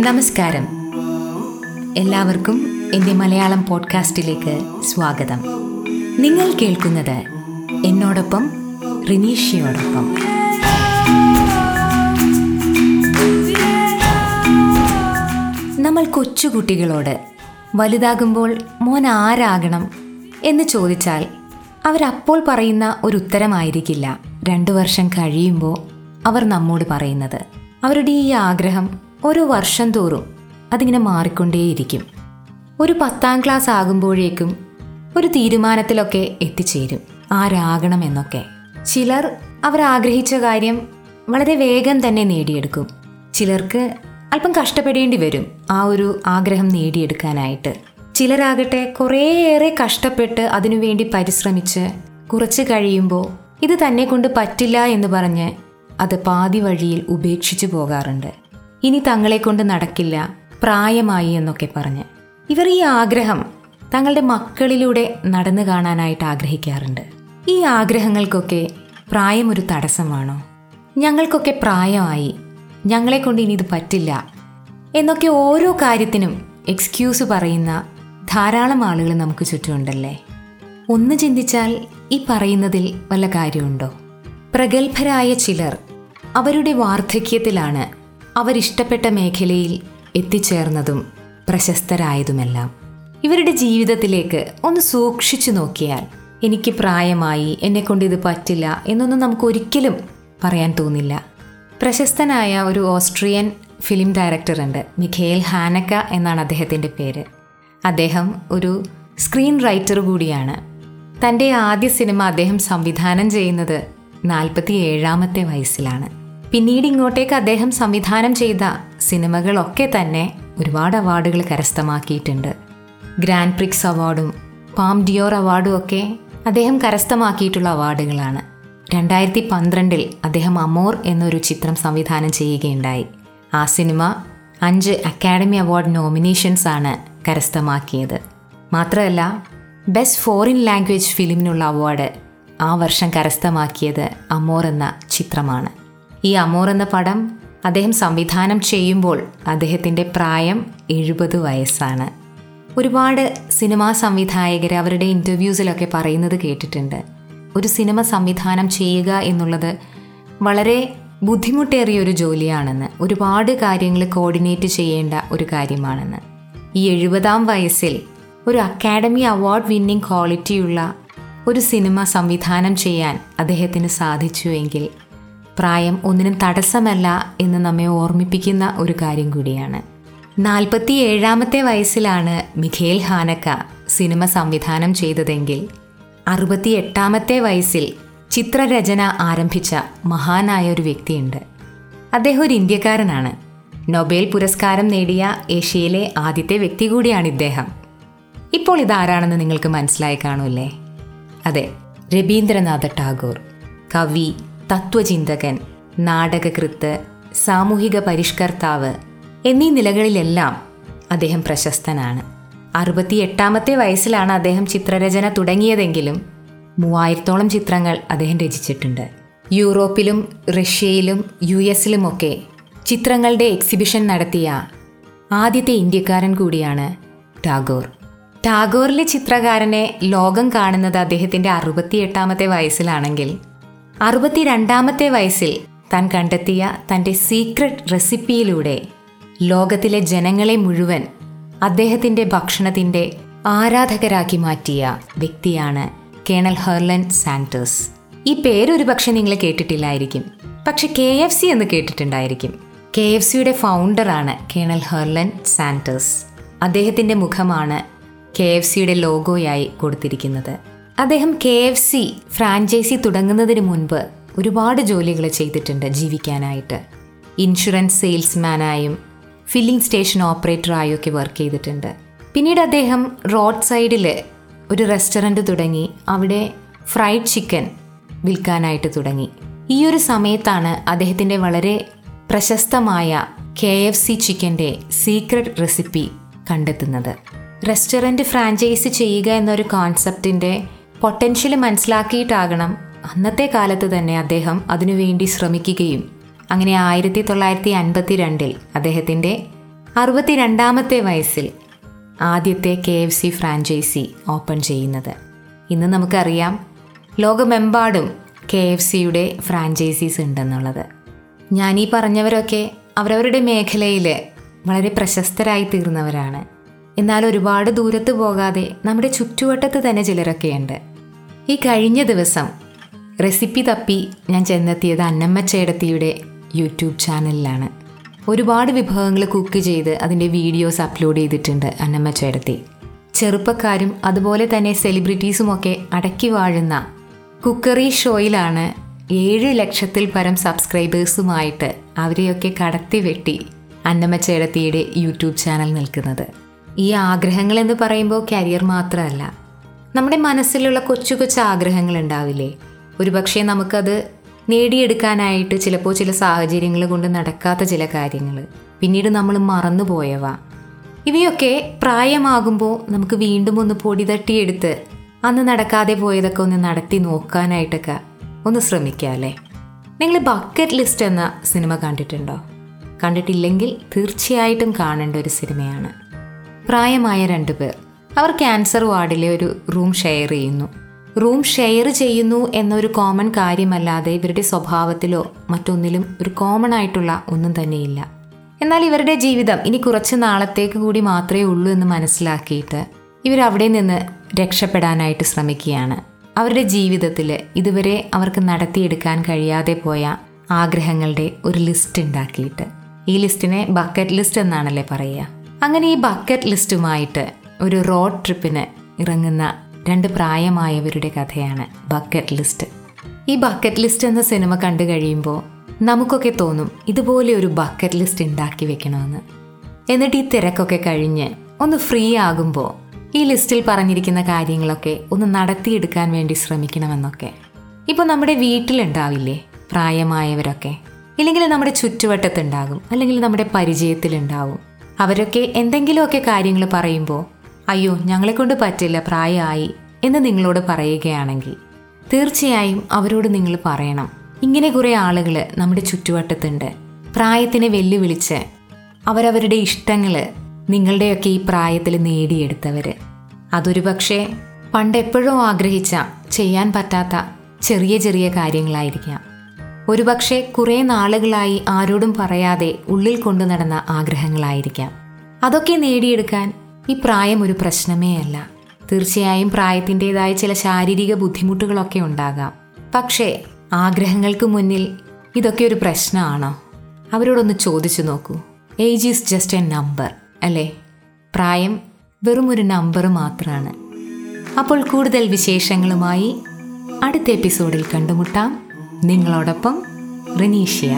നമസ്കാരം. എല്ലാവർക്കും എന്റെ മലയാളം പോഡ്കാസ്റ്റിലേക്ക് സ്വാഗതം. നിങ്ങൾ കേൾക്കുന്നത് എന്നോടൊപ്പം റിനീഷയോടൊപ്പം. നമ്മൾ കൊച്ചുകുട്ടികളോട് വലുതാകുമ്പോൾ മോൻ ആരാകണം എന്ന് ചോദിച്ചാൽ അവരപ്പോൾ പറയുന്ന ഒരു ഉത്തരമായിരിക്കില്ല. രണ്ടു വർഷം കഴിയുമ്പോൾ അവർ നമ്മോട് പറയുന്നത്. അവരുടെ ഈ ആഗ്രഹം ഓരോ വർഷം തോറും അതിങ്ങനെ മാറിക്കൊണ്ടേയിരിക്കും. ഒരു പത്താം ക്ലാസ് ആകുമ്പോഴേക്കും ഒരു തീരുമാനത്തിലൊക്കെ എത്തിച്ചേരും. ആരാകണം എന്നൊക്കെ. ചിലർ അവർ ആഗ്രഹിച്ച കാര്യം വളരെ വേഗം തന്നെ നേടിയെടുക്കും. ചിലർക്ക് അല്പം കഷ്ടപ്പെടേണ്ടി വരും ആ ഒരു ആഗ്രഹം നേടിയെടുക്കാനായിട്ട്. ചിലരാകട്ടെ കുറേയേറെ കഷ്ടപ്പെട്ട് അതിനുവേണ്ടി പരിശ്രമിച്ച് കുറച്ച് കഴിയുമ്പോൾ ഇത് തന്നെ കൊണ്ട് പറ്റില്ല എന്ന് പറഞ്ഞ് അത് പാതി വഴിയിൽ ഉപേക്ഷിച്ചു പോകാറുണ്ട്. ഇനി തങ്ങളെ കൊണ്ട് നടക്കില്ല പ്രായമായി എന്നൊക്കെ പറഞ്ഞ്. ഇവർ ഈ ആഗ്രഹം തങ്ങളുടെ മക്കളിലൂടെ നടന്നു കാണാനായിട്ട് ആഗ്രഹിക്കാറുണ്ട്. ഈ ആഗ്രഹങ്ങൾക്കൊക്കെ പ്രായം ഒരു തടസ്സമാണോ? ഞങ്ങൾക്കൊക്കെ പ്രായമായി ഞങ്ങളെ കൊണ്ട് ഇനി ഇത് പറ്റില്ല എന്നൊക്കെ ഓരോ കാര്യത്തിനും എക്സ്ക്യൂസ് പറയുന്ന ധാരാളം ആളുകൾ നമുക്ക് ചുറ്റുമുണ്ടല്ലേ? ഒന്ന് ചിന്തിച്ചാൽ ഈ പറയുന്നതിൽ വല്ല കാര്യമുണ്ടോ? പ്രഗത്ഭരായ ചിലർ അവരുടെ വാർദ്ധക്യത്തിലാണ് അവരിഷ്ടപ്പെട്ട മേഖലയിൽ എത്തിച്ചേർന്നതും പ്രശസ്തരായതുമെല്ലാം. ഇവരുടെ ജീവിതത്തിലേക്ക് ഒന്ന് സൂക്ഷിച്ചു നോക്കിയാൽ എനിക്ക് പ്രായമായി എന്നെക്കൊണ്ട് ഇത് പറ്റില്ല എന്നൊന്നും നമുക്ക് ഒരിക്കലും പറയാൻ തോന്നില്ല. പ്രശസ്തനായ ഒരു ഓസ്ട്രിയൻ ഫിലിം ഡയറക്ടറുണ്ട് മിഖേൽ ഹാനക്ക എന്നാണ് അദ്ദേഹത്തിന്റെ പേര്. അദ്ദേഹം ഒരു സ്ക്രീൻ റൈറ്റർ കൂടിയാണ്. തന്റെ ആദ്യ സിനിമ അദ്ദേഹം സംവിധാനം ചെയ്യുന്നത് നാൽപ്പത്തി ഏഴാമത്തെ വയസ്സിലാണ്. പിന്നീട് ഇങ്ങോട്ടേക്ക് അദ്ദേഹം സംവിധാനം ചെയ്ത സിനിമകളൊക്കെ തന്നെ ഒരുപാട് അവാർഡുകൾ കരസ്ഥമാക്കിയിട്ടുണ്ട്. ഗ്രാൻഡ് പ്രിക്സ് അവാർഡും പാം ഡിയോർ അവാർഡും ഒക്കെ അദ്ദേഹം കരസ്ഥമാക്കിയിട്ടുള്ള അവാർഡുകളാണ്. രണ്ടായിരത്തി പന്ത്രണ്ടിൽ അദ്ദേഹം അമോർ എന്നൊരു ചിത്രം സംവിധാനം ചെയ്യുകയുണ്ടായി. ആ സിനിമ അഞ്ച് അക്കാഡമി അവാർഡ് നോമിനേഷൻസ് ആണ് കരസ്ഥമാക്കിയത്. മാത്രമല്ല ബെസ്റ്റ് ഫോറിൻ ലാംഗ്വേജ് ഫിലിമിനുള്ള അവാർഡ് ആ വർഷം കരസ്ഥമാക്കിയത് അമോർ എന്ന ചിത്രമാണ്. ഈ അമോർ എന്ന പടം അദ്ദേഹം സംവിധാനം ചെയ്യുമ്പോൾ അദ്ദേഹത്തിന്റെ പ്രായം എഴുപത് വയസ്സാണ്. ഒരുപാട് സിനിമാ സംവിധായകർ അവരുടെ ഇന്റർവ്യൂസിലൊക്കെ പറയുന്നത് കേട്ടിട്ടുണ്ട്. ഒരു സിനിമ സംവിധാനം ചെയ്യുക എന്നുള്ളത് വളരെ ബുദ്ധിമുട്ടേറിയ ഒരു ജോലിയാണെന്ന് ഒരുപാട് കാര്യങ്ങൾ കോർഡിനേറ്റ് ചെയ്യേണ്ട ഒരു കാര്യമാണെന്ന്. ഈ എഴുപതാം വയസ്സിൽ ഒരു അക്കാഡമി അവാർഡ് വിന്നിംഗ് ക്വാളിറ്റിയുള്ള ഒരു സിനിമ സംവിധാനം ചെയ്യാൻ അദ്ദേഹത്തിന് സാധിച്ചുവെങ്കിൽ പ്രായം ഒന്നിനും തടസ്സമല്ല എന്ന് നമ്മെ ഓർമ്മിപ്പിക്കുന്ന ഒരു കാര്യം കൂടിയാണ്. നാൽപ്പത്തി ഏഴാമത്തെ വയസ്സിലാണ് മിഖേൽ ഹാനക്ക സിനിമ സംവിധാനം ചെയ്തതെങ്കിൽ അറുപത്തി എട്ടാമത്തെ വയസ്സിൽ ചിത്രരചന ആരംഭിച്ച മഹാനായ ഒരു വ്യക്തിയുണ്ട്. അദ്ദേഹം ഒരു ഇന്ത്യക്കാരനാണ്. നൊബേൽ പുരസ്കാരം നേടിയ ഏഷ്യയിലെ ആദ്യത്തെ വ്യക്തി കൂടിയാണ് ഇദ്ദേഹം. ഇപ്പോൾ ഇതാരാണെന്ന് നിങ്ങൾക്ക് മനസ്സിലായി കാണൂല്ലേ അതെ രവീന്ദ്രനാഥ ടാഗോർ കവി തത്വചിന്തകൻ നാടകകൃത്ത് സാമൂഹിക പരിഷ്കർത്താവ് എന്നീ നിലകളിലെല്ലാം അദ്ദേഹം പ്രശസ്തനാണ്. അറുപത്തി എട്ടാമത്തെ വയസ്സിലാണ് അദ്ദേഹം ചിത്രരചന തുടങ്ങിയതെങ്കിലും മൂവായിരത്തോളം ചിത്രങ്ങൾ അദ്ദേഹം രചിച്ചിട്ടുണ്ട്. യൂറോപ്പിലും റഷ്യയിലും യു എസിലുമൊക്കെ ചിത്രങ്ങളുടെ എക്സിബിഷൻ നടത്തിയ ആദ്യത്തെ ഇന്ത്യക്കാരൻ കൂടിയാണ് ടാഗോർ. ടാഗോറിലെ ചിത്രകാരനെ ലോകം കാണുന്നത് അദ്ദേഹത്തിന്റെ അറുപത്തിയെട്ടാമത്തെ വയസ്സിലാണെങ്കിൽ. അറുപത്തിരണ്ടാമത്തെ വയസ്സിൽ താൻ കണ്ടെത്തിയ തന്റെ സീക്രട്ട് റെസിപ്പിയിലൂടെ ലോകത്തിലെ ജനങ്ങളെ മുഴുവൻ അദ്ദേഹത്തിന്റെ ഭക്ഷണത്തിന്റെ ആരാധകരാക്കി മാറ്റിയ വ്യക്തിയാണ് കേണൽ ഹെർലൻ സാന്റേഴ്സ് ഈ പേരൊരു പക്ഷെ നിങ്ങൾ കേട്ടിട്ടില്ലായിരിക്കും. പക്ഷെ കെ എഫ് സി എന്ന് കേട്ടിട്ടുണ്ടായിരിക്കും. കെ എഫ് സിയുടെ ഫൗണ്ടറാണ് കേണൽ ഹെർലൻ സാന്റേഴ്സ് അദ്ദേഹത്തിന്റെ മുഖമാണ് കെ എഫ് സിയുടെ ലോഗോയായി കൊടുത്തിരിക്കുന്നത്. അദ്ദേഹം കെ എഫ് സി ഫ്രാഞ്ചൈസി തുടങ്ങുന്നതിന് മുൻപ് ഒരുപാട് ജോലികൾ ചെയ്തിട്ടുണ്ട് ജീവിക്കാനായിട്ട്. ഇൻഷുറൻസ് സെയിൽസ്മാനായും ഫില്ലിംഗ് സ്റ്റേഷൻ ഓപ്പറേറ്ററായും ഒക്കെ വർക്ക് ചെയ്തിട്ടുണ്ട്. പിന്നീട് അദ്ദേഹം റോഡ് സൈഡിൽ ഒരു റെസ്റ്റോറന്റ് തുടങ്ങി അവിടെ ഫ്രൈഡ് ചിക്കൻ വിൽക്കാനായിട്ട് തുടങ്ങി. ഈ ഒരു സമയത്താണ് അദ്ദേഹത്തിന്റെ വളരെ പ്രശസ്തമായ കെ എഫ് സി ചിക്കന്റെ സീക്രട്ട് റെസിപ്പി കണ്ടെത്തുന്നത്. റെസ്റ്റോറന്റ് ഫ്രാഞ്ചൈസ് ചെയ്യുക എന്നൊരു കോൺസെപ്റ്റിന്റെ പൊട്ടൻഷ്യൽ മനസ്സിലാക്കിയിട്ടാകണം അന്നത്തെ കാലത്ത് തന്നെ അദ്ദേഹം അതിനുവേണ്ടി ശ്രമിക്കുകയും. അങ്ങനെ ആയിരത്തി തൊള്ളായിരത്തി അൻപത്തി രണ്ടിൽ അദ്ദേഹത്തിന്റെ അറുപത്തിരണ്ടാമത്തെ വയസ്സിൽ ആദ്യത്തെ K F C franchisee open ചെയ്യുന്നത്. ഇന്ന് നമുക്കറിയാം ലോകമെമ്പാടും കെ എഫ് സിയുടെ ഫ്രാഞ്ചൈസീസ് ഉണ്ടെന്നുള്ളത്. ഞാനീ പറഞ്ഞവരൊക്കെ അവരവരുടെ മേഖലയിൽ വളരെ പ്രശസ്തരായി തീർന്നവരാണ്. എന്നാൽ ഒരുപാട് ദൂരത്ത് പോകാതെ നമ്മുടെ ചുറ്റുവട്ടത്ത് തന്നെ ചിലരൊക്കെയുണ്ട്. ഈ കഴിഞ്ഞ ദിവസം റെസിപ്പി തപ്പി ഞാൻ ചെന്നെത്തിയത് അന്നമ്മ ചേടത്തിയുടെ യൂട്യൂബ് ചാനലിലാണ്. ഒരുപാട് വിഭവങ്ങൾ കുക്ക് ചെയ്ത് അതിന്റെ വീഡിയോസ് അപ്ലോഡ് ചെയ്തിട്ടുണ്ട് അന്നമ്മ ചേടത്തി ചെറുപ്പക്കാരും അതുപോലെ തന്നെ സെലിബ്രിറ്റീസുമൊക്കെ അടക്കി വാഴുന്ന കുക്കറി ഷോയിലാണ് ഏഴ് ലക്ഷത്തിൽ പരം സബ്സ്ക്രൈബേഴ്സുമായിട്ട് അവരെയൊക്കെ കടത്തി വെട്ടി അന്നമ്മ ചേടത്തിയുടെ യൂട്യൂബ് ചാനൽ നിൽക്കുന്നത്. ഈ ആഗ്രഹങ്ങൾ എന്ന് പറയുമ്പോൾ കരിയർ മാത്രമല്ല. നമ്മുടെ മനസ്സിലുള്ള കൊച്ചു കൊച്ചു ആഗ്രഹങ്ങൾ ഉണ്ടാവില്ലേ? ഒരുപക്ഷെ നമുക്കത് നേടിയെടുക്കാനായിട്ട് ചിലപ്പോൾ ചില സാഹചര്യങ്ങൾ കൊണ്ട് നടക്കാത്ത ചില കാര്യങ്ങൾ. പിന്നീട് നമ്മൾ മറന്നുപോയവ. ഇവയൊക്കെ പ്രായമാകുമ്പോൾ നമുക്ക് വീണ്ടും ഒന്ന് പൊടി തട്ടിയെടുത്ത് അന്ന് നടക്കാതെ പോയതൊക്കെ ഒന്ന് നടത്തി നോക്കാനായിട്ടൊക്കെ ഒന്ന് ശ്രമിക്കാമല്ലേ നിങ്ങൾ ബക്കറ്റ് ലിസ്റ്റ് എന്ന സിനിമ കണ്ടിട്ടുണ്ടോ? കണ്ടിട്ടില്ലെങ്കിൽ തീർച്ചയായിട്ടും കാണേണ്ട ഒരു സിനിമയാണ്. പ്രായമായ രണ്ടുപേർ അവർ ക്യാൻസർ വാർഡിലെ ഒരു റൂം ഷെയർ ചെയ്യുന്നു. റൂം ഷെയർ ചെയ്യുന്നു എന്നൊരു കോമൺ കാര്യമല്ലാതെ ഇവരുടെ സ്വഭാവത്തിലോ മറ്റൊന്നിലും ഒരു കോമൺ ആയിട്ടുള്ള ഒന്നും തന്നെയില്ല. എന്നാൽ ഇവരുടെ ജീവിതം ഇനി കുറച്ച് നാളത്തേക്ക് കൂടി മാത്രമേ ഉള്ളൂ എന്ന് മനസ്സിലാക്കിയിട്ട് ഇവരവിടെ നിന്ന് രക്ഷപ്പെടാനായിട്ട് ശ്രമിക്കുകയാണ്. അവരുടെ ജീവിതത്തിൽ ഇതുവരെ അവർക്ക് നടത്തിയെടുക്കാൻ കഴിയാതെ പോയ ആഗ്രഹങ്ങളുടെ ഒരു ലിസ്റ്റ് ഉണ്ടാക്കിയിട്ട്. ഈ ലിസ്റ്റിനെ ബക്കറ്റ് ലിസ്റ്റ് എന്നാണല്ലേ പറയുക. അങ്ങനെ ഈ ബക്കറ്റ് ലിസ്റ്റുമായിട്ട് ഒരു റോഡ് ട്രിപ്പിന് ഇറങ്ങുന്ന രണ്ട് പ്രായമായവരുടെ കഥയാണ് ബക്കറ്റ് ലിസ്റ്റ്. ഈ ബക്കറ്റ് ലിസ്റ്റ് എന്ന സിനിമ കണ്ടു കഴിയുമ്പോൾ നമുക്കൊക്കെ തോന്നും ഇതുപോലെ ഒരു ബക്കറ്റ് ലിസ്റ്റ് ഉണ്ടാക്കി വെക്കണമെന്ന്. എന്നിട്ട് ഈ തിരക്കൊക്കെ കഴിഞ്ഞ് ഒന്ന് ഫ്രീ ആകുമ്പോൾ ഈ ലിസ്റ്റിൽ പറഞ്ഞിരിക്കുന്ന കാര്യങ്ങളൊക്കെ ഒന്ന് നടത്തിയെടുക്കാൻ വേണ്ടി ശ്രമിക്കണമെന്നൊക്കെ. ഇപ്പോൾ നമ്മുടെ വീട്ടിലുണ്ടാവില്ലേ പ്രായമായവരൊക്കെ? ഇല്ലെങ്കിൽ നമ്മുടെ ചുറ്റുവട്ടത്തുണ്ടാകും അല്ലെങ്കിൽ നമ്മുടെ പരിചയത്തിലുണ്ടാവും. അവരൊക്കെ എന്തെങ്കിലുമൊക്കെ കാര്യങ്ങൾ പറയുമ്പോൾ അയ്യോ ഞങ്ങളെക്കൊണ്ട് പറ്റില്ല പ്രായമായി എന്ന് നിങ്ങളോട് പറയുകയാണെങ്കിൽ തീർച്ചയായും അവരോട് നിങ്ങൾ പറയണം. ഇങ്ങനെ കുറേ ആളുകൾ നമ്മുടെ ചുറ്റുവട്ടത്തുണ്ട്. പ്രായത്തിനെ വെല്ലുവിളിച്ച് അവരവരുടെ ഇഷ്ടങ്ങൾ നിങ്ങളുടെയൊക്കെ ഈ പ്രായത്തിൽ നേടിയെടുത്തവർ അതൊരു പക്ഷേ പണ്ടെപ്പോഴും ആഗ്രഹിച്ച ചെയ്യാൻ പറ്റാത്ത ചെറിയ ചെറിയ കാര്യങ്ങളായിരിക്കാം. ഒരുപക്ഷെ കുറേ നാളുകളായി ആരോടും പറയാതെ ഉള്ളിൽ കൊണ്ടു നടന്ന ആഗ്രഹങ്ങളായിരിക്കാം. അതൊക്കെ നേടിയെടുക്കാൻ ഈ പ്രായം ഒരു പ്രശ്നമേ അല്ല. തീർച്ചയായും പ്രായത്തിന്റെതായ ചില ശാരീരിക ബുദ്ധിമുട്ടുകളൊക്കെ ഉണ്ടാകാം. പക്ഷേ ആഗ്രഹങ്ങൾക്ക് മുന്നിൽ ഇതൊക്കെ ഒരു പ്രശ്നമാണോ? അവരോടൊന്ന് ചോദിച്ചു നോക്കൂ. Age is just a number അല്ലേ? പ്രായം വെറും ഒരു നമ്പർ മാത്രമാണ് അപ്പോൾ കൂടുതൽ വിശേഷങ്ങളുമായി അടുത്ത എപ്പിസോഡിൽ കണ്ടുമുട്ടാം. നിങ്ങളോടൊപ്പം റിനീഷ്യ.